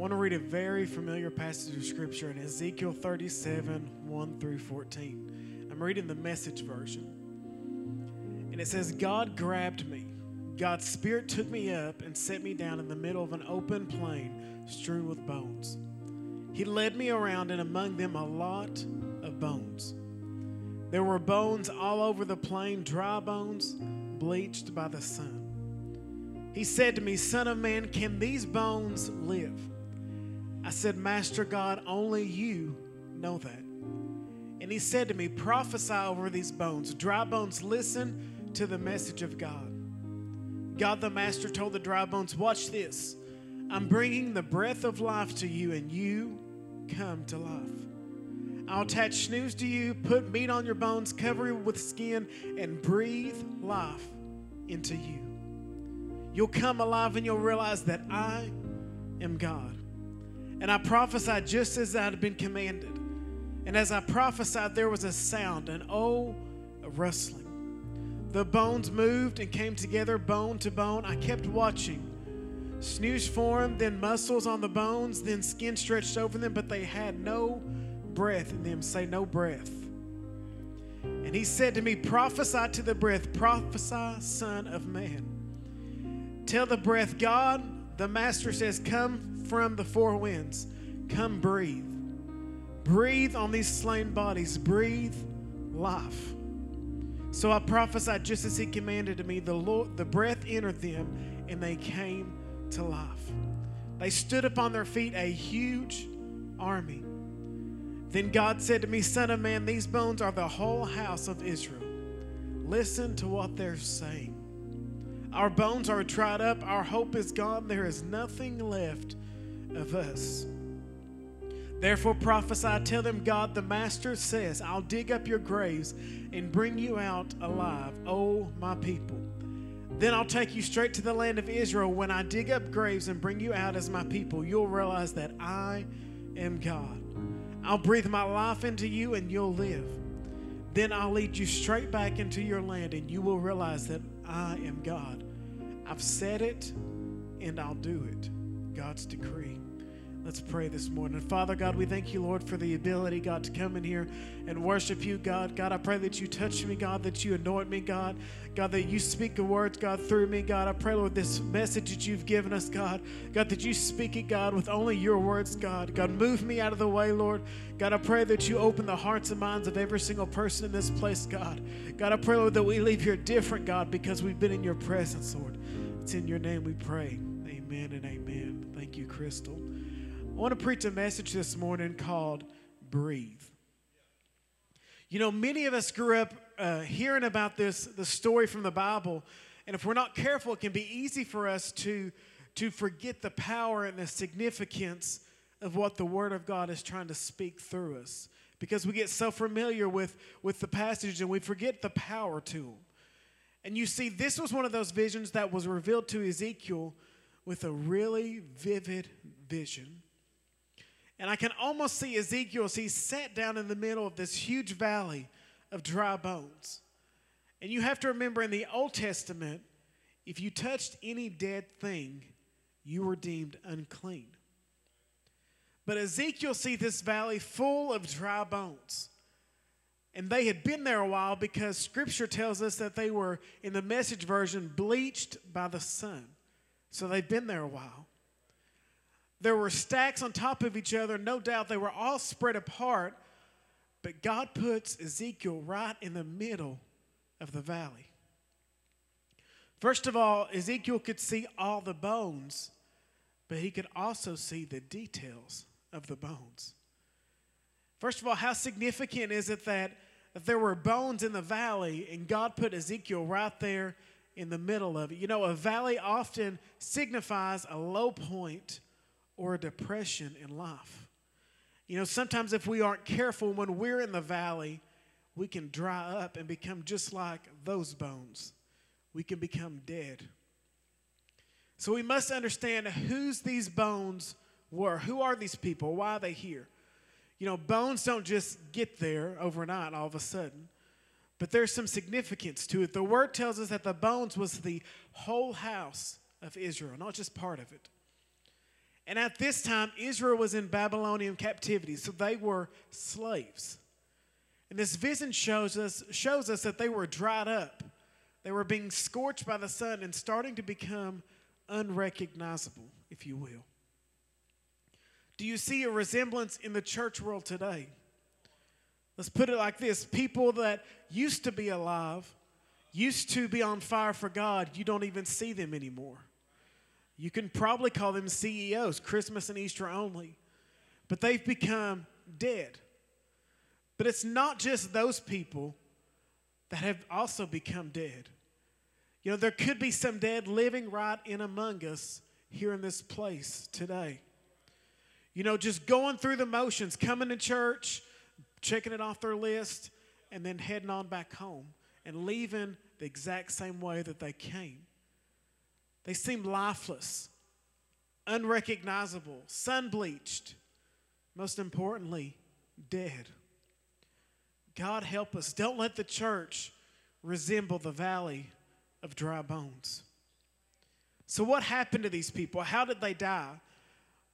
want to read a very familiar passage of scripture in Ezekiel 37 1 through 14. I'm reading the message version. And it says, God grabbed me. God's spirit took me up and set me down in the middle of an open plain strewn with bones. He led me around, and among them a lot of bones. There were bones all over the plain, dry bones, bleached by the sun. He said to me, Son of man, can these bones live? I said, Master God, only you know that. And he said to me, Prophesy over these bones. Dry bones, listen to the message of God. God the Master told the dry bones, Watch this. I'm bringing the breath of life to you, and you come to life. I'll attach sinews to you, put meat on your bones, cover you with skin, and breathe life into you. You'll come alive and you'll realize that I am God. And I prophesied just as I had been commanded. And as I prophesied, there was a sound, and oh, a rustling. The bones moved and came together, bone to bone. I kept watching. Sinews formed, then muscles on the bones, then skin stretched over them, but they had no breath in them. Say, no breath. And he said to me, Prophesy to the breath, prophesy, Son of Man. Tell the breath, God, the Master says, Come from the four winds. Come breathe. Breathe on these slain bodies. Breathe life. So I prophesied just as he commanded to me. The Lord, the breath entered them, and they came to life. They stood upon their feet, a huge army. Then God said to me, Son of man, these bones are the whole house of Israel. Listen to what they're saying. Our bones are dried up. Our hope is gone. There is nothing left of us. Therefore prophesy, tell them, God the Master says, I'll dig up your graves and bring you out alive, O my people. Then I'll take you straight to the land of Israel. When I dig up graves and bring you out as my people, you'll realize that I am God. I'll breathe my life into you and you'll live. Then I'll lead you straight back into your land and you will realize that I am God. I've said it and I'll do it. God's decree. Let's pray this morning. Father God, we thank you, Lord, for the ability, God, to come in here and worship you, God. God, I pray that you touch me, God, that you anoint me, God. God, that you speak the words, God, through me, God. I pray, Lord, this message that you've given us, God. God, that you speak it, God, with only your words, God. God, move me out of the way, Lord. God, I pray that you open the hearts and minds of every single person in this place, God. God, I pray, Lord, that we leave here different, God, because we've been in your presence, Lord. It's in your name we pray. Amen and amen. Thank you, Crystal. I want to preach a message this morning called Breathe. You know, many of us grew up uh, hearing about this, the story from the Bible, and if we're not careful, it can be easy for us to, to forget the power and the significance of what the Word of God is trying to speak through us because we get so familiar with, with the passage and we forget the power to them. And you see, this was one of those visions that was revealed to Ezekiel with a really vivid vision. And I can almost see Ezekiel as he sat down in the middle of this huge valley of dry bones. And you have to remember in the Old Testament, if you touched any dead thing, you were deemed unclean. But Ezekiel sees this valley full of dry bones. And they had been there a while because scripture tells us that they were, in the message version, bleached by the sun. So they'd been there a while. There were stacks on top of each other. No doubt they were all spread apart. But God puts Ezekiel right in the middle of the valley. First of all, Ezekiel could see all the bones, but he could also see the details of the bones. First of all, how significant is it that, there were bones in the valley and God put Ezekiel right there in the middle of it? You know, a valley often signifies a low point or a depression in life. You know, sometimes if we aren't careful when we're in the valley, we can dry up and become just like those bones. We can become dead. So we must understand whose these bones were. Who are these people? Why are they here? You know, bones don't just get there overnight all of a sudden, but there's some significance to it. The word tells us that the bones was the whole house of Israel, not just part of it. And at this time, Israel was in Babylonian captivity, so they were slaves. And this vision shows us, shows us that they were dried up. They were being scorched by the sun and starting to become unrecognizable, if you will. Do you see a resemblance in the church world today? Let's put it like this people that used to be alive, used to be on fire for God, you don't even see them anymore. You can probably call them CEOs, Christmas and Easter only, but they've become dead. But it's not just those people that have also become dead. You know, there could be some dead living right in among us here in this place today. You know, just going through the motions, coming to church, checking it off their list, and then heading on back home and leaving the exact same way that they came. They seem lifeless, unrecognizable, sun bleached, most importantly, dead. God help us. Don't let the church resemble the valley of dry bones. So, what happened to these people? How did they die?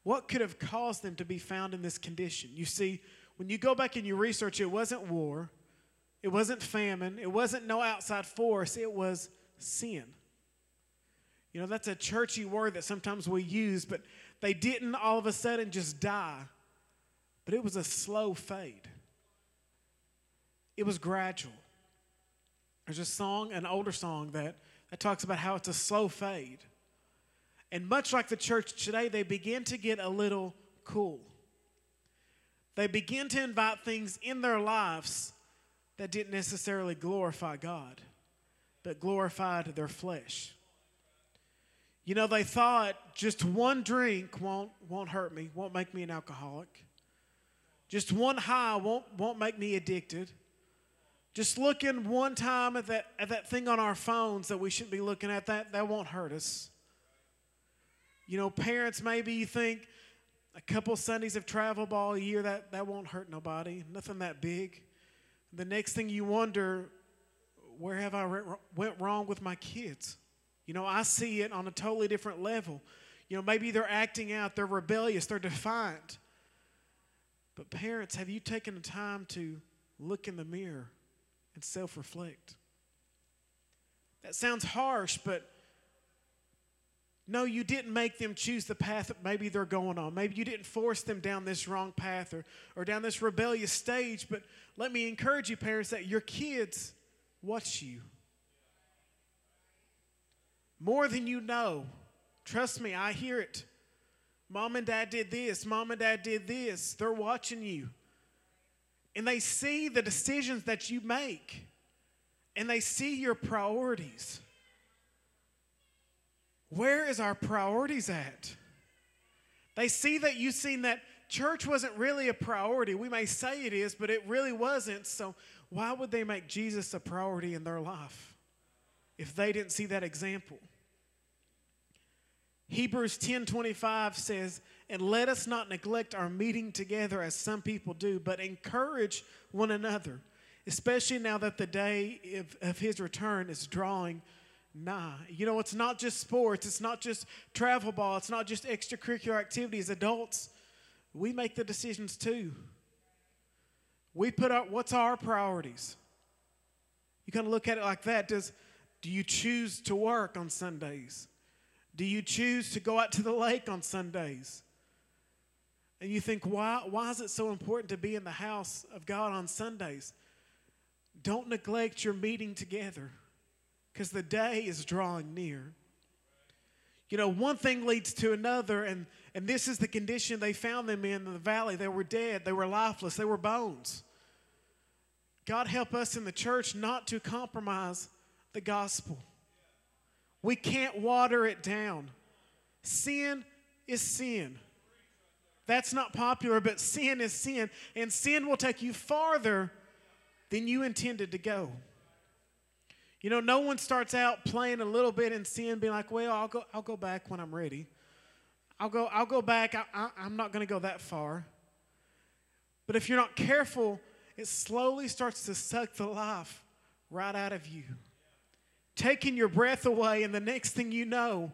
What could have caused them to be found in this condition? You see, when you go back and you research, it wasn't war, it wasn't famine, it wasn't no outside force, it was sin. You know, that's a churchy word that sometimes we use, but they didn't all of a sudden just die, but it was a slow fade. It was gradual. There's a song, an older song, that, that talks about how it's a slow fade. And much like the church today, they begin to get a little cool. They begin to invite things in their lives that didn't necessarily glorify God, but glorified their flesh. You know, they thought just one drink won't, won't hurt me, won't make me an alcoholic. Just one high won't, won't make me addicted. Just looking one time at that, at that thing on our phones that we shouldn't be looking at, that, that won't hurt us. You know, parents, maybe you think a couple Sundays of travel ball a year, that, that won't hurt nobody, nothing that big. The next thing you wonder, where have I went wrong with my kids? You know, I see it on a totally different level. You know, maybe they're acting out, they're rebellious, they're defiant. But parents, have you taken the time to look in the mirror and self reflect? That sounds harsh, but no, you didn't make them choose the path that maybe they're going on. Maybe you didn't force them down this wrong path or, or down this rebellious stage. But let me encourage you, parents, that your kids watch you more than you know. Trust me, I hear it. Mom and dad did this, mom and dad did this. They're watching you. And they see the decisions that you make, and they see your priorities. Where is our priorities at? They see that you seen that church wasn't really a priority. We may say it is, but it really wasn't. So why would they make Jesus a priority in their life? if they didn't see that example. Hebrews 10:25 says, "And let us not neglect our meeting together as some people do, but encourage one another, especially now that the day of, of his return is drawing nigh." You know, it's not just sports, it's not just travel ball, it's not just extracurricular activities. Adults, we make the decisions too. We put out what's our priorities. You kind of look at it like that. Does do you choose to work on Sundays? Do you choose to go out to the lake on Sundays? And you think, why, why is it so important to be in the house of God on Sundays? Don't neglect your meeting together because the day is drawing near. You know, one thing leads to another, and, and this is the condition they found them in, in the valley. They were dead, they were lifeless, they were bones. God help us in the church not to compromise the gospel. We can't water it down. Sin is sin. That's not popular, but sin is sin. And sin will take you farther than you intended to go. You know, no one starts out playing a little bit in sin, being like, well, I'll go, I'll go back when I'm ready. I'll go, I'll go back. I, I, I'm not going to go that far. But if you're not careful, it slowly starts to suck the life right out of you taking your breath away, and the next thing you know,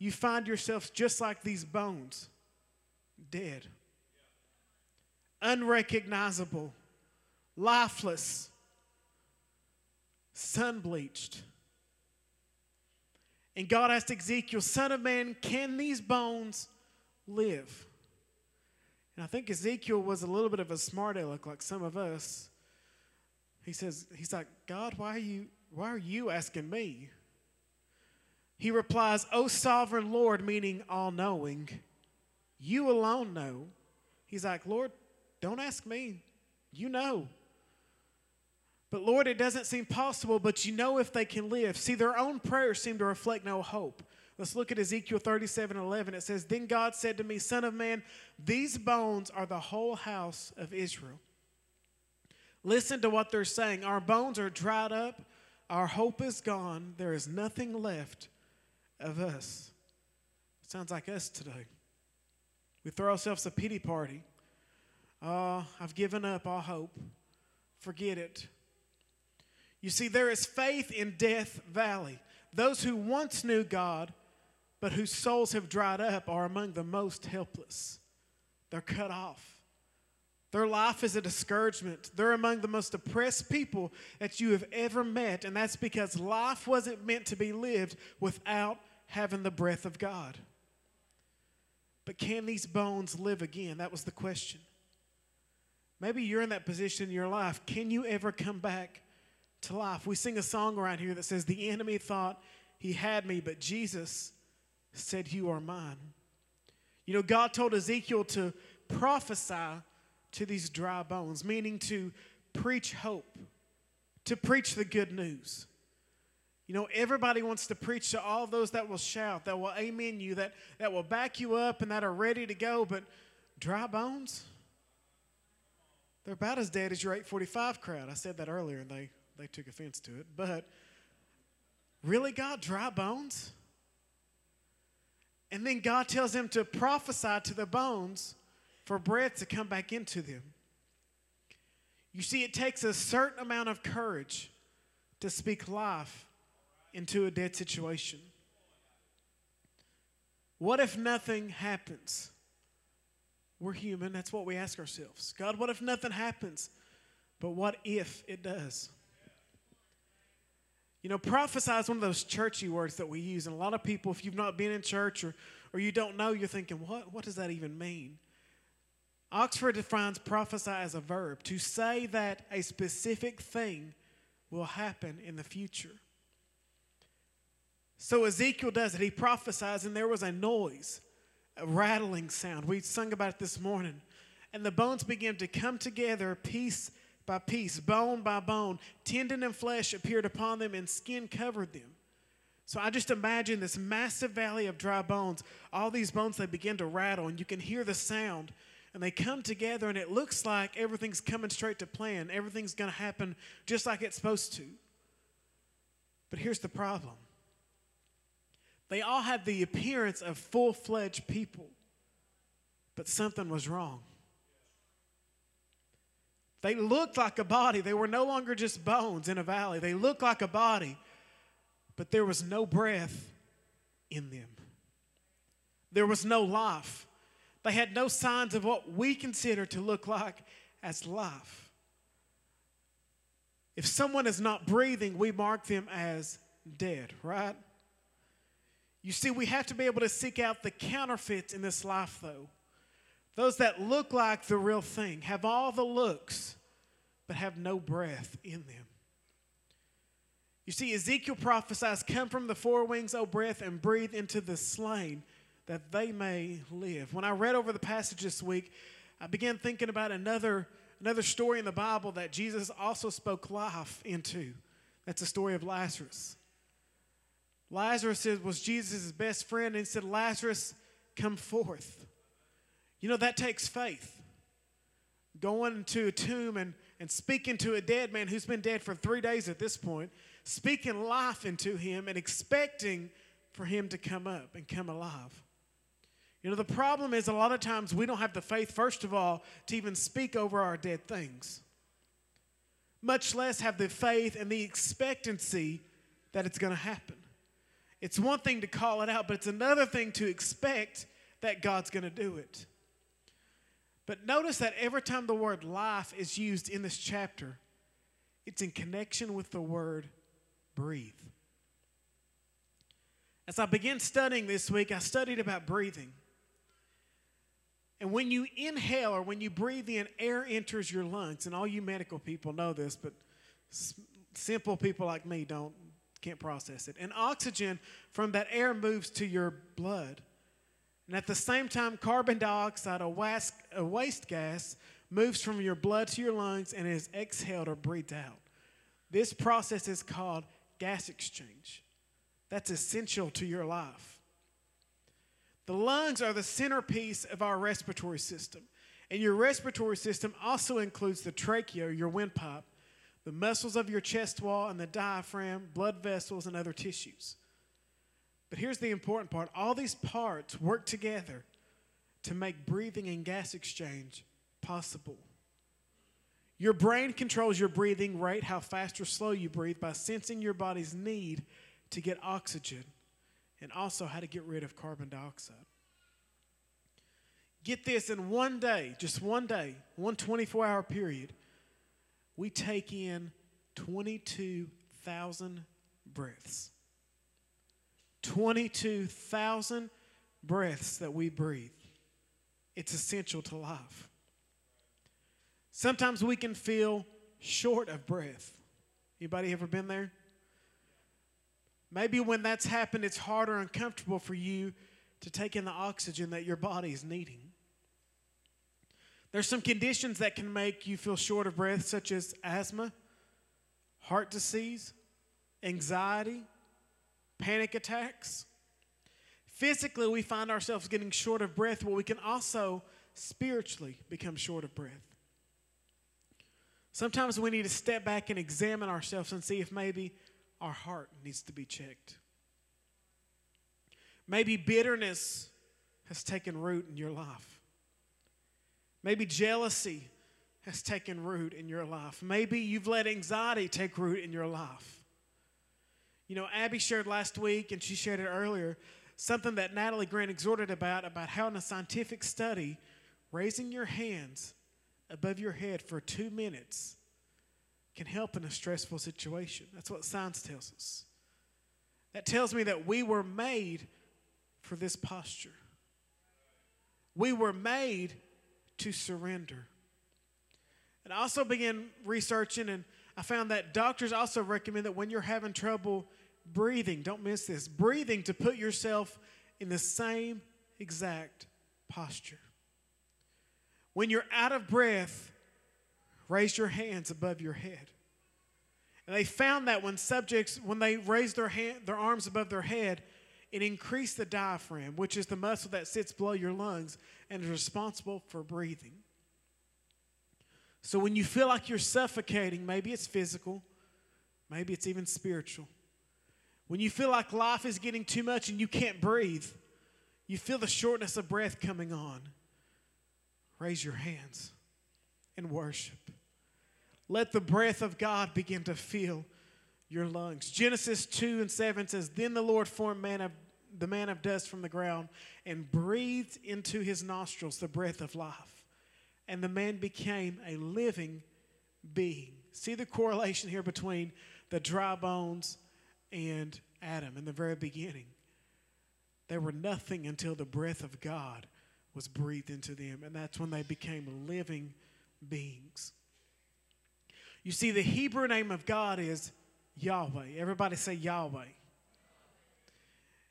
you find yourself just like these bones, dead, unrecognizable, lifeless, sun bleached. And God asked Ezekiel, Son of man, can these bones live? And I think Ezekiel was a little bit of a smart aleck like some of us. He says, He's like, God, why are you why are you asking me? He replies, O sovereign Lord, meaning all knowing, you alone know. He's like, Lord, don't ask me. You know. But Lord, it doesn't seem possible, but you know if they can live. See, their own prayers seem to reflect no hope. Let's look at Ezekiel 37 11. It says, Then God said to me, Son of man, these bones are the whole house of Israel. Listen to what they're saying. Our bones are dried up, our hope is gone, there is nothing left of us. Sounds like us today. We throw ourselves a pity party. Oh, I've given up all hope. Forget it. You see, there is faith in Death Valley. Those who once knew God, but whose souls have dried up, are among the most helpless. They're cut off. Their life is a discouragement. They're among the most oppressed people that you have ever met, and that's because life wasn't meant to be lived without having the breath of God. But can these bones live again? That was the question. Maybe you're in that position in your life. Can you ever come back to life. We sing a song around here that says, The enemy thought he had me, but Jesus said, You are mine. You know, God told Ezekiel to prophesy to these dry bones, meaning to preach hope, to preach the good news. You know, everybody wants to preach to all those that will shout, that will amen you, that, that will back you up, and that are ready to go, but dry bones? They're about as dead as your 845 crowd. I said that earlier, and they they took offense to it. But really, God, dry bones? And then God tells him to prophesy to the bones for breath to come back into them. You see, it takes a certain amount of courage to speak life into a dead situation. What if nothing happens? We're human. That's what we ask ourselves. God, what if nothing happens? But what if it does? You know, prophesy is one of those churchy words that we use. And a lot of people, if you've not been in church or, or you don't know, you're thinking, what, what does that even mean? Oxford defines prophesy as a verb to say that a specific thing will happen in the future. So Ezekiel does it. He prophesies, and there was a noise, a rattling sound. We sung about it this morning. And the bones began to come together, piece by piece, bone by bone, tendon and flesh appeared upon them, and skin covered them. So I just imagine this massive valley of dry bones. All these bones, they begin to rattle, and you can hear the sound. And they come together, and it looks like everything's coming straight to plan. Everything's going to happen just like it's supposed to. But here's the problem they all had the appearance of full fledged people, but something was wrong. They looked like a body. They were no longer just bones in a valley. They looked like a body, but there was no breath in them. There was no life. They had no signs of what we consider to look like as life. If someone is not breathing, we mark them as dead, right? You see, we have to be able to seek out the counterfeits in this life, though. Those that look like the real thing, have all the looks, but have no breath in them. You see, Ezekiel prophesies, Come from the four wings, O breath, and breathe into the slain that they may live. When I read over the passage this week, I began thinking about another, another story in the Bible that Jesus also spoke life into. That's the story of Lazarus. Lazarus was Jesus' best friend, and he said, Lazarus, come forth. You know, that takes faith. Going into a tomb and, and speaking to a dead man who's been dead for three days at this point, speaking life into him and expecting for him to come up and come alive. You know, the problem is a lot of times we don't have the faith, first of all, to even speak over our dead things, much less have the faith and the expectancy that it's going to happen. It's one thing to call it out, but it's another thing to expect that God's going to do it. But notice that every time the word life is used in this chapter, it's in connection with the word breathe. As I began studying this week, I studied about breathing. And when you inhale or when you breathe in, air enters your lungs. And all you medical people know this, but simple people like me don't can't process it. And oxygen from that air moves to your blood. And at the same time, carbon dioxide, a waste, a waste gas, moves from your blood to your lungs and is exhaled or breathed out. This process is called gas exchange. That's essential to your life. The lungs are the centerpiece of our respiratory system. And your respiratory system also includes the trachea, your windpipe, the muscles of your chest wall, and the diaphragm, blood vessels, and other tissues. But here's the important part all these parts work together to make breathing and gas exchange possible. Your brain controls your breathing rate, how fast or slow you breathe, by sensing your body's need to get oxygen and also how to get rid of carbon dioxide. Get this in one day, just one day, one 24 hour period, we take in 22,000 breaths. 22,000 breaths that we breathe. It's essential to life. Sometimes we can feel short of breath. Anybody ever been there? Maybe when that's happened, it's hard or uncomfortable for you to take in the oxygen that your body is needing. There's some conditions that can make you feel short of breath, such as asthma, heart disease, anxiety, panic attacks. Physically, we find ourselves getting short of breath, but we can also spiritually become short of breath. Sometimes we need to step back and examine ourselves and see if maybe our heart needs to be checked. Maybe bitterness has taken root in your life. Maybe jealousy has taken root in your life. Maybe you've let anxiety take root in your life. You know, Abby shared last week, and she shared it earlier, something that Natalie Grant exhorted about, about how in a scientific study, raising your hands above your head for two minutes can help in a stressful situation. That's what science tells us. That tells me that we were made for this posture. We were made to surrender. And I also began researching, and I found that doctors also recommend that when you're having trouble breathing, don't miss this, breathing to put yourself in the same exact posture. When you're out of breath, raise your hands above your head. And they found that when subjects, when they raised their, hand, their arms above their head, it increased the diaphragm, which is the muscle that sits below your lungs and is responsible for breathing. So when you feel like you're suffocating, maybe it's physical, maybe it's even spiritual. When you feel like life is getting too much and you can't breathe, you feel the shortness of breath coming on, raise your hands and worship. Let the breath of God begin to fill your lungs. Genesis 2 and 7 says, Then the Lord formed man of, the man of dust from the ground and breathed into his nostrils the breath of life. And the man became a living being. See the correlation here between the dry bones and Adam in the very beginning. They were nothing until the breath of God was breathed into them, and that's when they became living beings. You see, the Hebrew name of God is Yahweh. Everybody say Yahweh.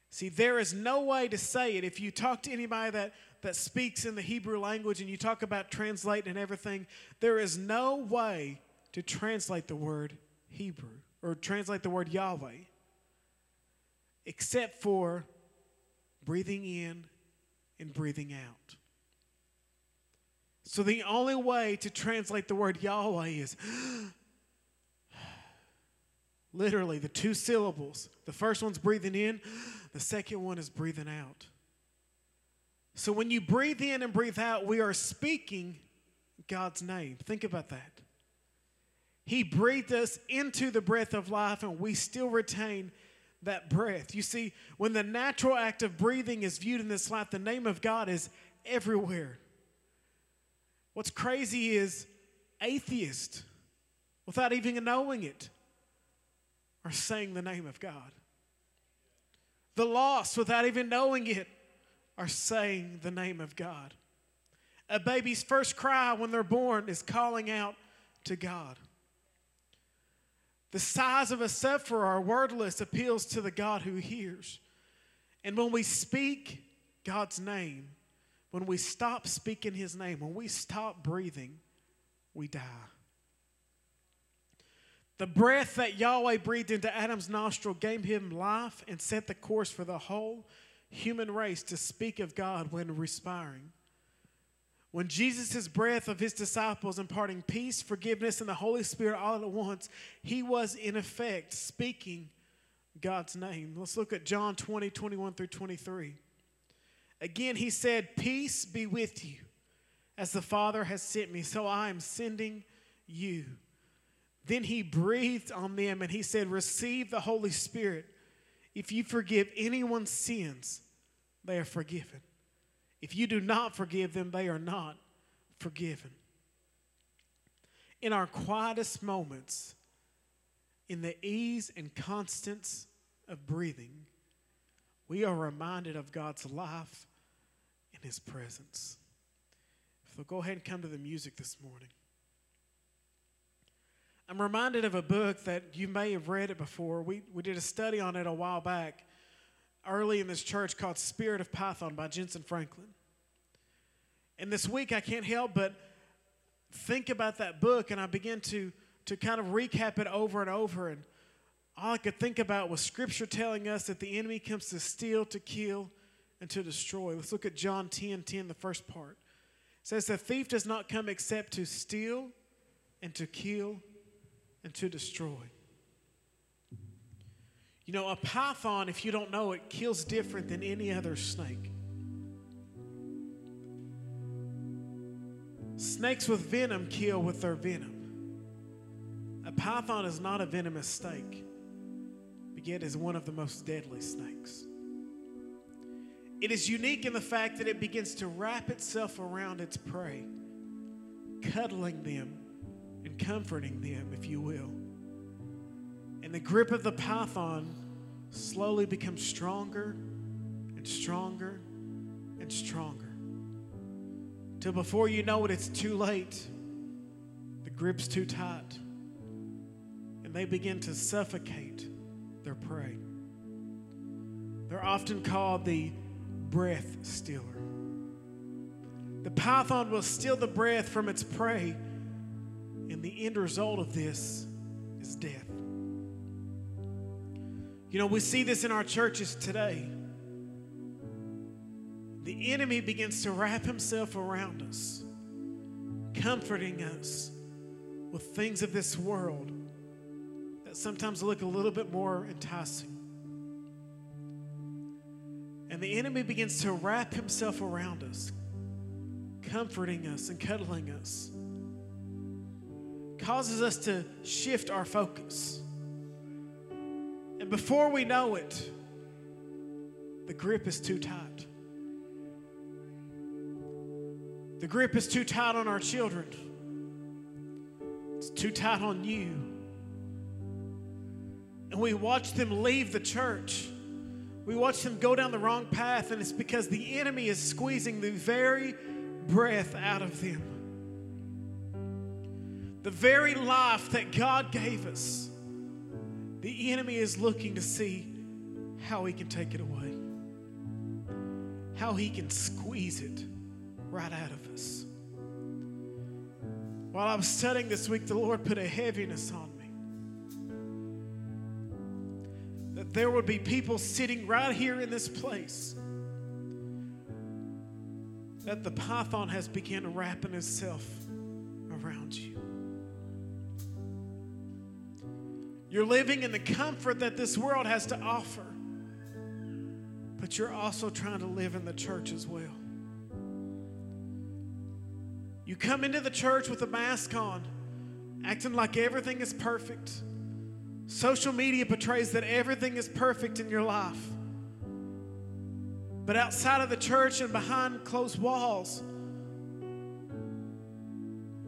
See, there is no way to say it. If you talk to anybody that, that speaks in the Hebrew language and you talk about translating and everything, there is no way to translate the word Hebrew or translate the word Yahweh except for breathing in and breathing out. So the only way to translate the word Yahweh is literally the two syllables. The first one's breathing in, the second one is breathing out. So when you breathe in and breathe out, we are speaking God's name. Think about that. He breathed us into the breath of life, and we still retain that breath. You see, when the natural act of breathing is viewed in this light, the name of God is everywhere. What's crazy is atheists, without even knowing it, are saying the name of God. The lost, without even knowing it, are saying the name of God. A baby's first cry when they're born is calling out to God. The sighs of a sufferer wordless appeals to the God who hears. And when we speak God's name, when we stop speaking his name, when we stop breathing, we die. The breath that Yahweh breathed into Adam's nostril gave him life and set the course for the whole human race to speak of God when respiring. When Jesus' breath of his disciples imparting peace, forgiveness, and the Holy Spirit all at once, he was in effect speaking God's name. Let's look at John 20, 21 through 23. Again, he said, Peace be with you. As the Father has sent me, so I am sending you. Then he breathed on them and he said, Receive the Holy Spirit. If you forgive anyone's sins, they are forgiven. If you do not forgive them, they are not forgiven. In our quietest moments, in the ease and constance of breathing, we are reminded of God's life in His presence. So go ahead and come to the music this morning. I'm reminded of a book that you may have read it before. We, we did a study on it a while back, early in this church, called Spirit of Python by Jentezen Franklin. And this week, I can't help but think about that book, and I begin to, to kind of recap it over and over. And all I could think about was Scripture telling us that the enemy comes to steal, to kill, and to destroy. Let's look at John 10 10, the first part. It says, The thief does not come except to steal, and to kill, and to destroy. You know, a python, if you don't know it, kills different than any other snake. Snakes with venom kill with their venom. A python is not a venomous snake, but yet is one of the most deadly snakes. It is unique in the fact that it begins to wrap itself around its prey, cuddling them and comforting them, if you will. And the grip of the python slowly becomes stronger and stronger and stronger. Till before you know it, it's too late. The grip's too tight. And they begin to suffocate their prey. They're often called the breath stealer. The python will steal the breath from its prey, and the end result of this is death. You know, we see this in our churches today. The enemy begins to wrap himself around us, comforting us with things of this world that sometimes look a little bit more enticing. And the enemy begins to wrap himself around us, comforting us and cuddling us, causes us to shift our focus. And before we know it, the grip is too tight. The grip is too tight on our children. It's too tight on you. And we watch them leave the church we watch them go down the wrong path, and it's because the enemy is squeezing the very breath out of them. The very life that God gave us, the enemy is looking to see how he can take it away, how he can squeeze it right out of us. While I was studying this week, the Lord put a heaviness on me. that there would be people sitting right here in this place that the python has begun wrapping itself around you. You're living in the comfort that this world has to offer, but you're also trying to live in the church as well. You come into the church with a mask on, acting like everything is perfect Social media portrays that everything is perfect in your life. But outside of the church and behind closed walls,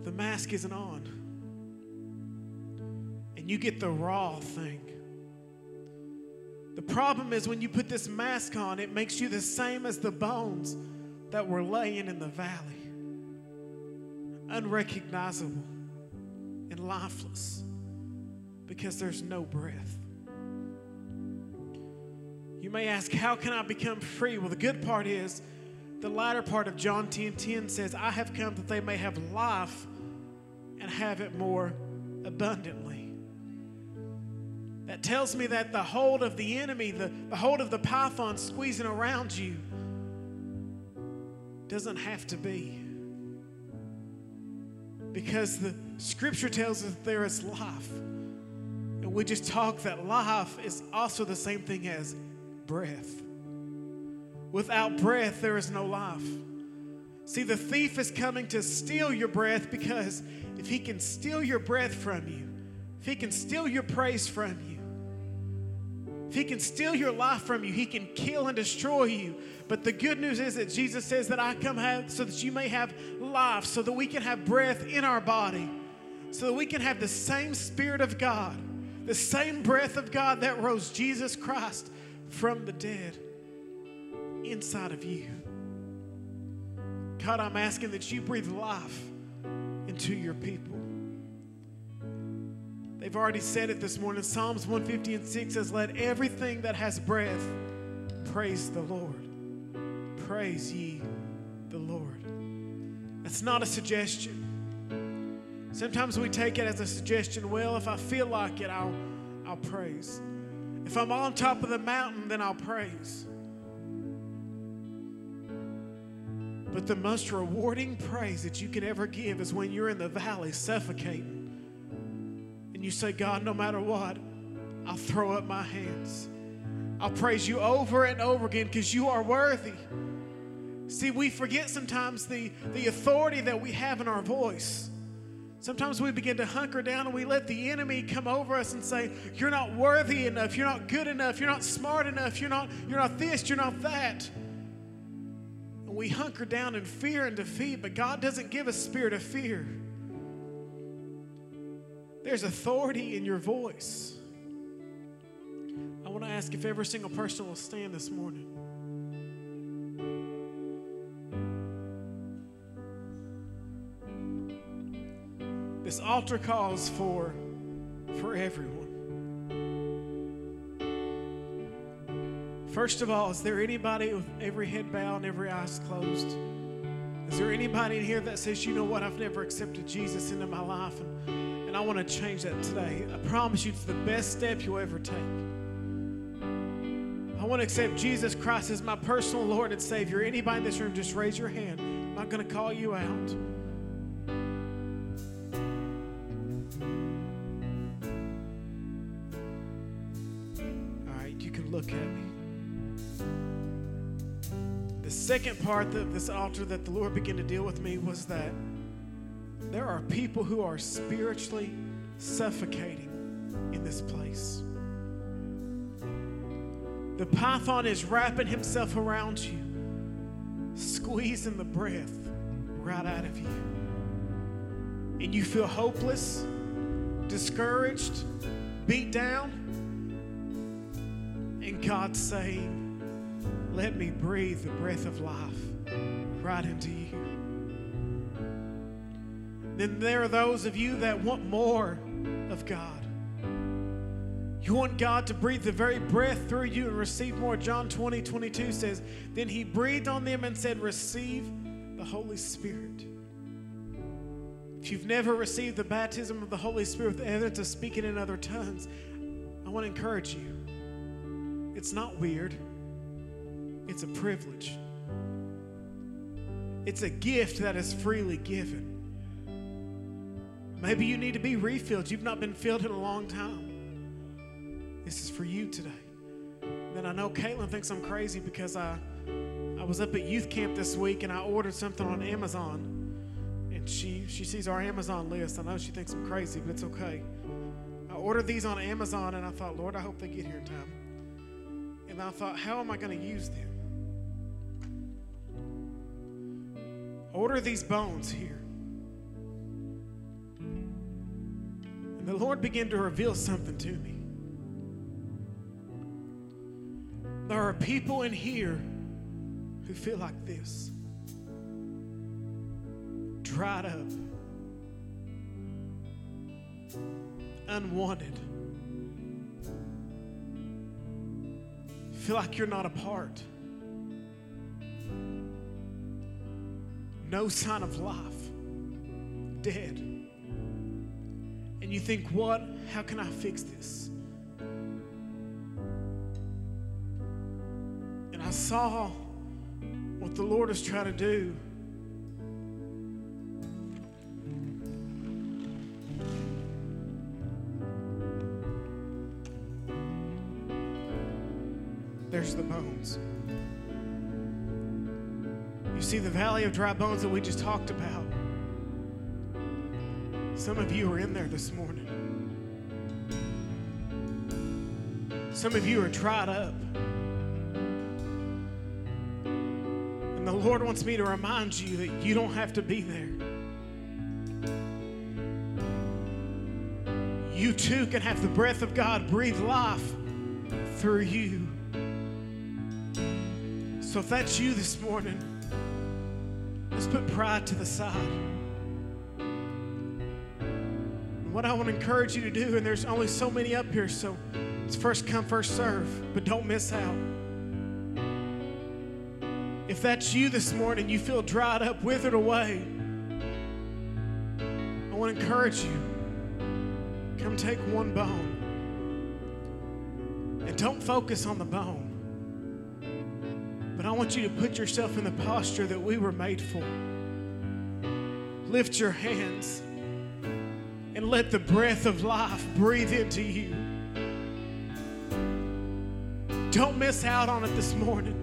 the mask isn't on. You get the raw thing. The problem is when you put this mask on, it makes you the same as the bones that were laying in the valley unrecognizable and lifeless because there's no breath. You may ask, How can I become free? Well, the good part is the latter part of John 10 10 says, I have come that they may have life and have it more abundantly. That tells me that the hold of the enemy, the, the hold of the python squeezing around you, doesn't have to be. Because the scripture tells us there is life. And we just talk that life is also the same thing as breath. Without breath, there is no life. See, the thief is coming to steal your breath because if he can steal your breath from you, if he can steal your praise from you, if he can steal your life from you, he can kill and destroy you. But the good news is that Jesus says that I come have, so that you may have life, so that we can have breath in our body, so that we can have the same Spirit of God, the same breath of God that rose Jesus Christ from the dead inside of you. God, I'm asking that you breathe life into your people. They've already said it this morning. Psalms 150 and 6 says, Let everything that has breath praise the Lord. Praise ye the Lord. That's not a suggestion. Sometimes we take it as a suggestion. Well, if I feel like it, I'll, I'll praise. If I'm on top of the mountain, then I'll praise. But the most rewarding praise that you can ever give is when you're in the valley suffocating. And you say, God, no matter what, I'll throw up my hands. I'll praise you over and over again because you are worthy. See, we forget sometimes the, the authority that we have in our voice. Sometimes we begin to hunker down and we let the enemy come over us and say, You're not worthy enough, you're not good enough, you're not smart enough, you're not, you're not this, you're not that And we hunker down in fear and defeat, but God doesn't give a spirit of fear. There's authority in your voice. I want to ask if every single person will stand this morning. This altar calls for for everyone. First of all, is there anybody with every head bowed and every eyes closed? Is there anybody in here that says, you know what, I've never accepted Jesus into my life and, and I want to change that today? I promise you, it's the best step you'll ever take. I want to accept Jesus Christ as my personal Lord and Savior. Anybody in this room, just raise your hand. I'm not going to call you out. All right, you can look at me The second part of this altar that the Lord began to deal with me was that there are people who are spiritually suffocating in this place. The python is wrapping himself around you, squeezing the breath right out of you. And you feel hopeless, discouraged, beat down. And God's saying, let me breathe the breath of life right into you. Then there are those of you that want more of God. You want God to breathe the very breath through you and receive more. John 20, 22 says, Then he breathed on them and said, Receive the Holy Spirit. If you've never received the baptism of the Holy Spirit with the evidence of speaking in other tongues, I want to encourage you. It's not weird. It's a privilege. It's a gift that is freely given. Maybe you need to be refilled. You've not been filled in a long time. This is for you today. Then I know Caitlin thinks I'm crazy because I, I was up at youth camp this week and I ordered something on Amazon. And she, she sees our Amazon list. I know she thinks I'm crazy, but it's okay. I ordered these on Amazon and I thought, Lord, I hope they get here in time. And I thought, how am I going to use them? Order these bones here. Lord began to reveal something to me. There are people in here who feel like this dried up, unwanted. Feel like you're not a part. No sign of life. Dead. And you think, what? How can I fix this? And I saw what the Lord is trying to do. There's the bones. You see the valley of dry bones that we just talked about. Some of you are in there this morning. Some of you are dried up. And the Lord wants me to remind you that you don't have to be there. You too can have the breath of God breathe life through you. So if that's you this morning, let's put pride to the side. What I want to encourage you to do, and there's only so many up here, so it's first come, first serve, but don't miss out. If that's you this morning, you feel dried up, withered away, I want to encourage you. Come take one bone. And don't focus on the bone. But I want you to put yourself in the posture that we were made for. Lift your hands and let the breath of life breathe into you. Don't miss out on it this morning.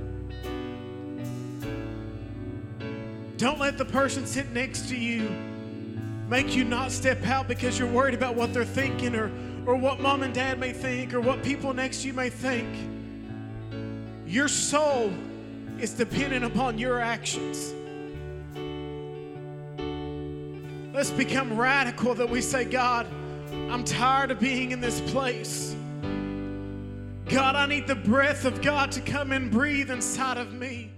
Don't let the person sit next to you make you not step out because you're worried about what they're thinking or, or what mom and dad may think or what people next to you may think. Your soul is dependent upon your actions. Let's become radical that we say, God, I'm tired of being in this place. God, I need the breath of God to come and breathe inside of me.